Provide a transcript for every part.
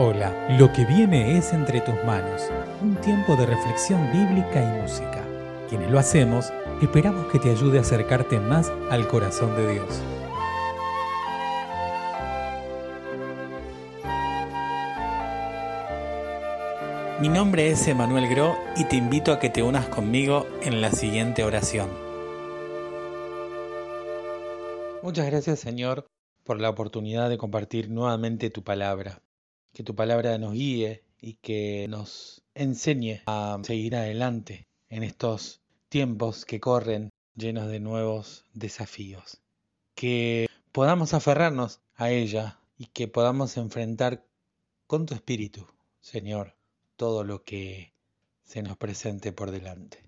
Hola, lo que viene es entre tus manos, un tiempo de reflexión bíblica y música. Quienes lo hacemos, esperamos que te ayude a acercarte más al corazón de Dios. Mi nombre es Emanuel Gro y te invito a que te unas conmigo en la siguiente oración. Muchas gracias Señor por la oportunidad de compartir nuevamente tu palabra que tu palabra nos guíe y que nos enseñe a seguir adelante en estos tiempos que corren llenos de nuevos desafíos. Que podamos aferrarnos a ella y que podamos enfrentar con tu espíritu, Señor, todo lo que se nos presente por delante.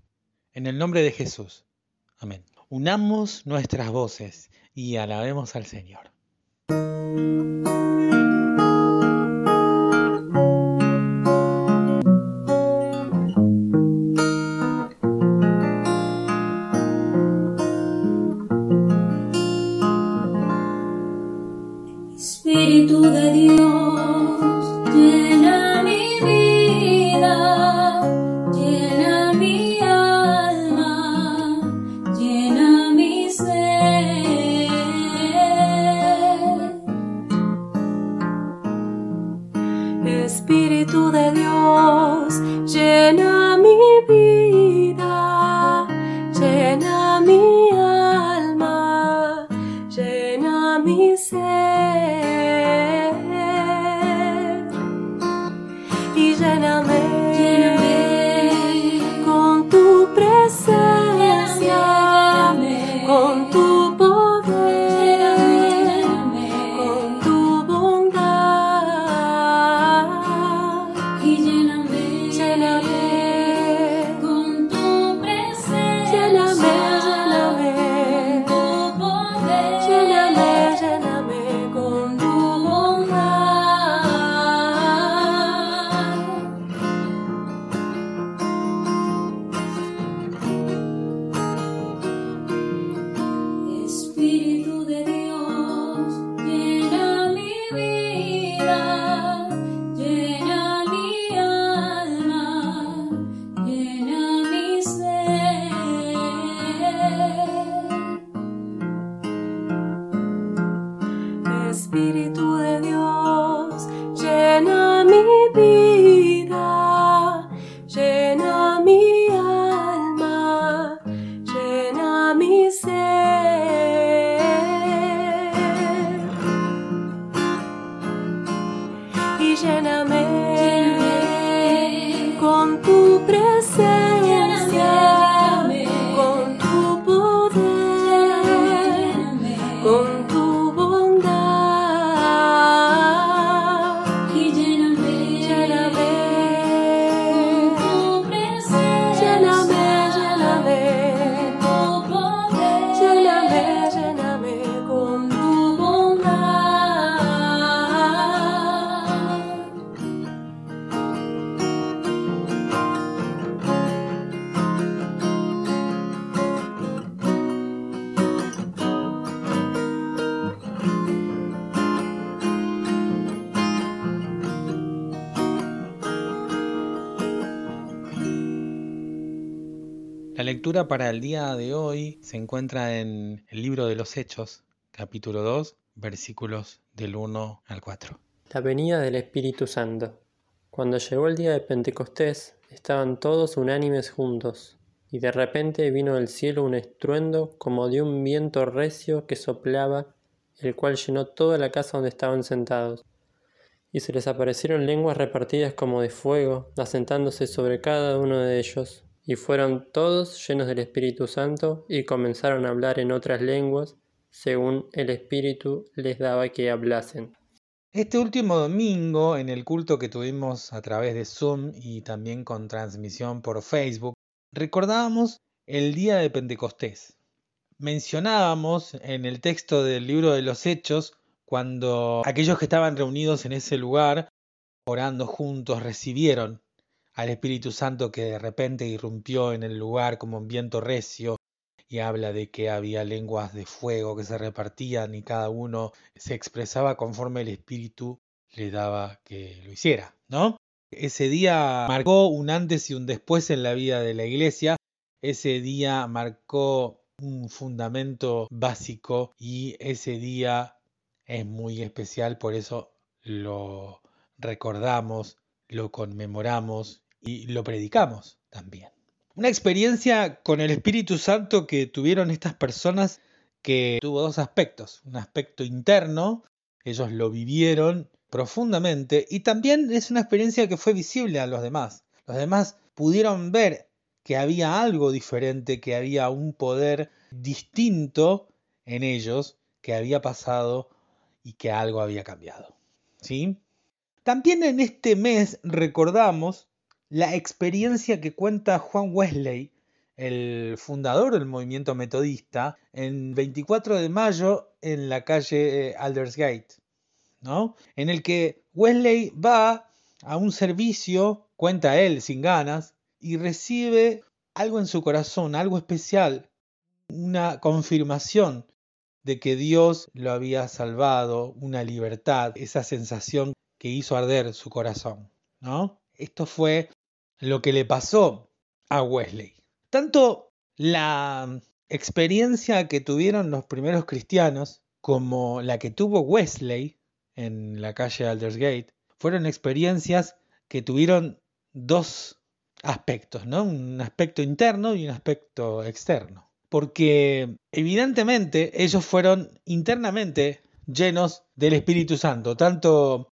En el nombre de Jesús. Amén. Unamos nuestras voces y alabemos al Señor. Espíritu de Dios, llena mi vida, llena mi alma, llena mi ser. Espíritu de Dios, llena con La lectura para el día de hoy se encuentra en el libro de los Hechos, capítulo 2, versículos del 1 al 4. La venida del Espíritu Santo. Cuando llegó el día de Pentecostés, estaban todos unánimes juntos, y de repente vino del cielo un estruendo como de un viento recio que soplaba, el cual llenó toda la casa donde estaban sentados. Y se les aparecieron lenguas repartidas como de fuego, asentándose sobre cada uno de ellos, y fueron todos llenos del Espíritu Santo, y comenzaron a hablar en otras lenguas, según el Espíritu les daba que hablasen. Este último domingo, en el culto que tuvimos a través de Zoom y también con transmisión por Facebook, recordábamos el día de Pentecostés. Mencionábamos en el texto del libro de los Hechos cuando aquellos que estaban reunidos en ese lugar, orando juntos, recibieron al Espíritu Santo que de repente irrumpió en el lugar como un viento recio y habla de que había lenguas de fuego que se repartían y cada uno se expresaba conforme el Espíritu le daba que lo hiciera, ¿no? Ese día marcó un antes y un después en la vida de la iglesia. Ese día marcó un fundamento básico y ese día es muy especial, por eso lo recordamos, lo conmemoramos y lo predicamos también. Una experiencia con el Espíritu Santo que tuvieron estas personas que tuvo dos aspectos, un aspecto interno, ellos lo vivieron profundamente y también es una experiencia que fue visible a los demás. Los demás pudieron ver que había algo diferente, que había un poder distinto en ellos, que había pasado y que algo había cambiado. ¿Sí? También en este mes recordamos la experiencia que cuenta Juan Wesley, el fundador del movimiento metodista, en 24 de mayo en la calle eh, Aldersgate, ¿no? En el que Wesley va a un servicio, cuenta él sin ganas, y recibe algo en su corazón, algo especial, una confirmación de que Dios lo había salvado, una libertad, esa sensación que hizo arder su corazón, ¿no? Esto fue lo que le pasó a Wesley. Tanto la experiencia que tuvieron los primeros cristianos como la que tuvo Wesley en la calle Aldersgate fueron experiencias que tuvieron dos aspectos, ¿no? Un aspecto interno y un aspecto externo. Porque evidentemente ellos fueron internamente llenos del Espíritu Santo, tanto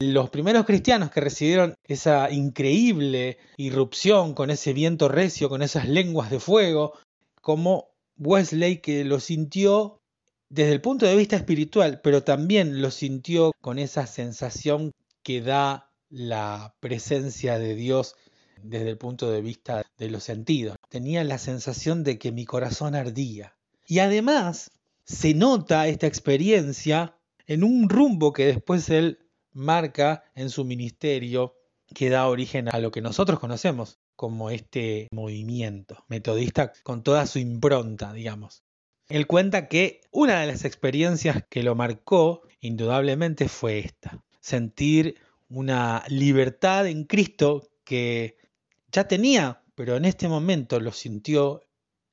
los primeros cristianos que recibieron esa increíble irrupción con ese viento recio, con esas lenguas de fuego, como Wesley que lo sintió desde el punto de vista espiritual, pero también lo sintió con esa sensación que da la presencia de Dios desde el punto de vista de los sentidos. Tenía la sensación de que mi corazón ardía. Y además se nota esta experiencia en un rumbo que después él marca en su ministerio que da origen a lo que nosotros conocemos como este movimiento metodista con toda su impronta, digamos. Él cuenta que una de las experiencias que lo marcó indudablemente fue esta, sentir una libertad en Cristo que ya tenía, pero en este momento lo sintió,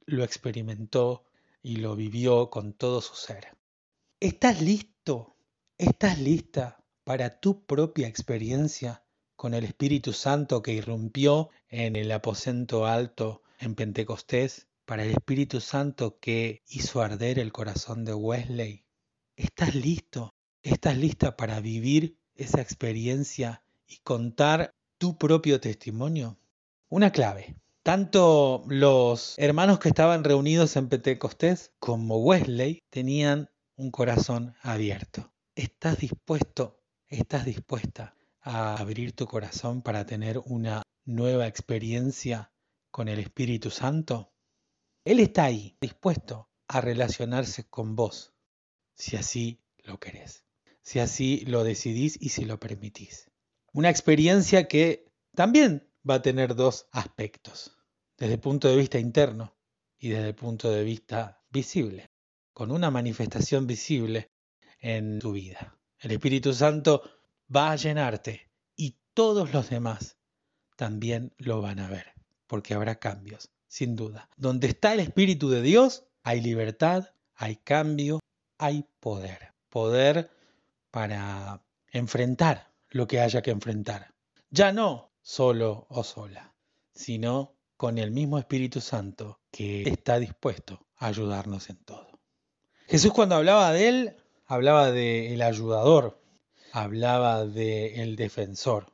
lo experimentó y lo vivió con todo su ser. ¿Estás listo? ¿Estás lista para tu propia experiencia con el Espíritu Santo que irrumpió en el aposento alto en Pentecostés, para el Espíritu Santo que hizo arder el corazón de Wesley. ¿Estás listo? ¿Estás lista para vivir esa experiencia y contar tu propio testimonio? Una clave. Tanto los hermanos que estaban reunidos en Pentecostés como Wesley tenían un corazón abierto. ¿Estás dispuesto ¿Estás dispuesta a abrir tu corazón para tener una nueva experiencia con el Espíritu Santo? Él está ahí, dispuesto a relacionarse con vos, si así lo querés, si así lo decidís y si lo permitís. Una experiencia que también va a tener dos aspectos, desde el punto de vista interno y desde el punto de vista visible, con una manifestación visible en tu vida. El Espíritu Santo va a llenarte y todos los demás también lo van a ver, porque habrá cambios, sin duda. Donde está el Espíritu de Dios, hay libertad, hay cambio, hay poder. Poder para enfrentar lo que haya que enfrentar. Ya no solo o sola, sino con el mismo Espíritu Santo que está dispuesto a ayudarnos en todo. Jesús cuando hablaba de él hablaba de el ayudador, hablaba de el defensor.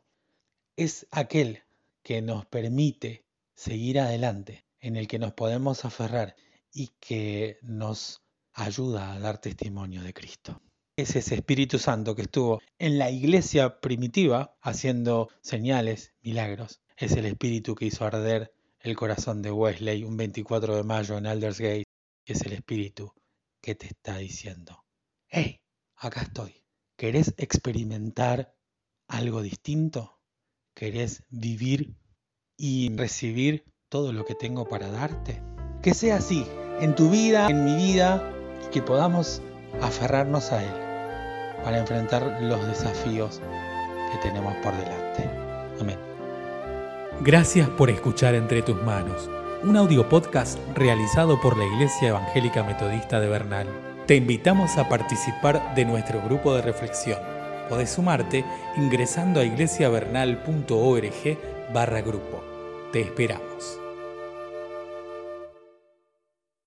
Es aquel que nos permite seguir adelante, en el que nos podemos aferrar y que nos ayuda a dar testimonio de Cristo. Es ese Espíritu Santo que estuvo en la iglesia primitiva haciendo señales, milagros. Es el Espíritu que hizo arder el corazón de Wesley un 24 de mayo en Aldersgate. Es el Espíritu que te está diciendo, hey, acá estoy. ¿Querés experimentar algo distinto? ¿Querés vivir y recibir todo lo que tengo para darte? Que sea así, en tu vida, en mi vida, y que podamos aferrarnos a Él. para enfrentar los desafíos que tenemos por delante. Amén. Gracias por escuchar Entre tus manos, un audio podcast realizado por la Iglesia Evangélica Metodista de Bernal. Te invitamos a participar de nuestro grupo de reflexión. Podés sumarte ingresando a iglesiavernal.org barra grupo. Te esperamos.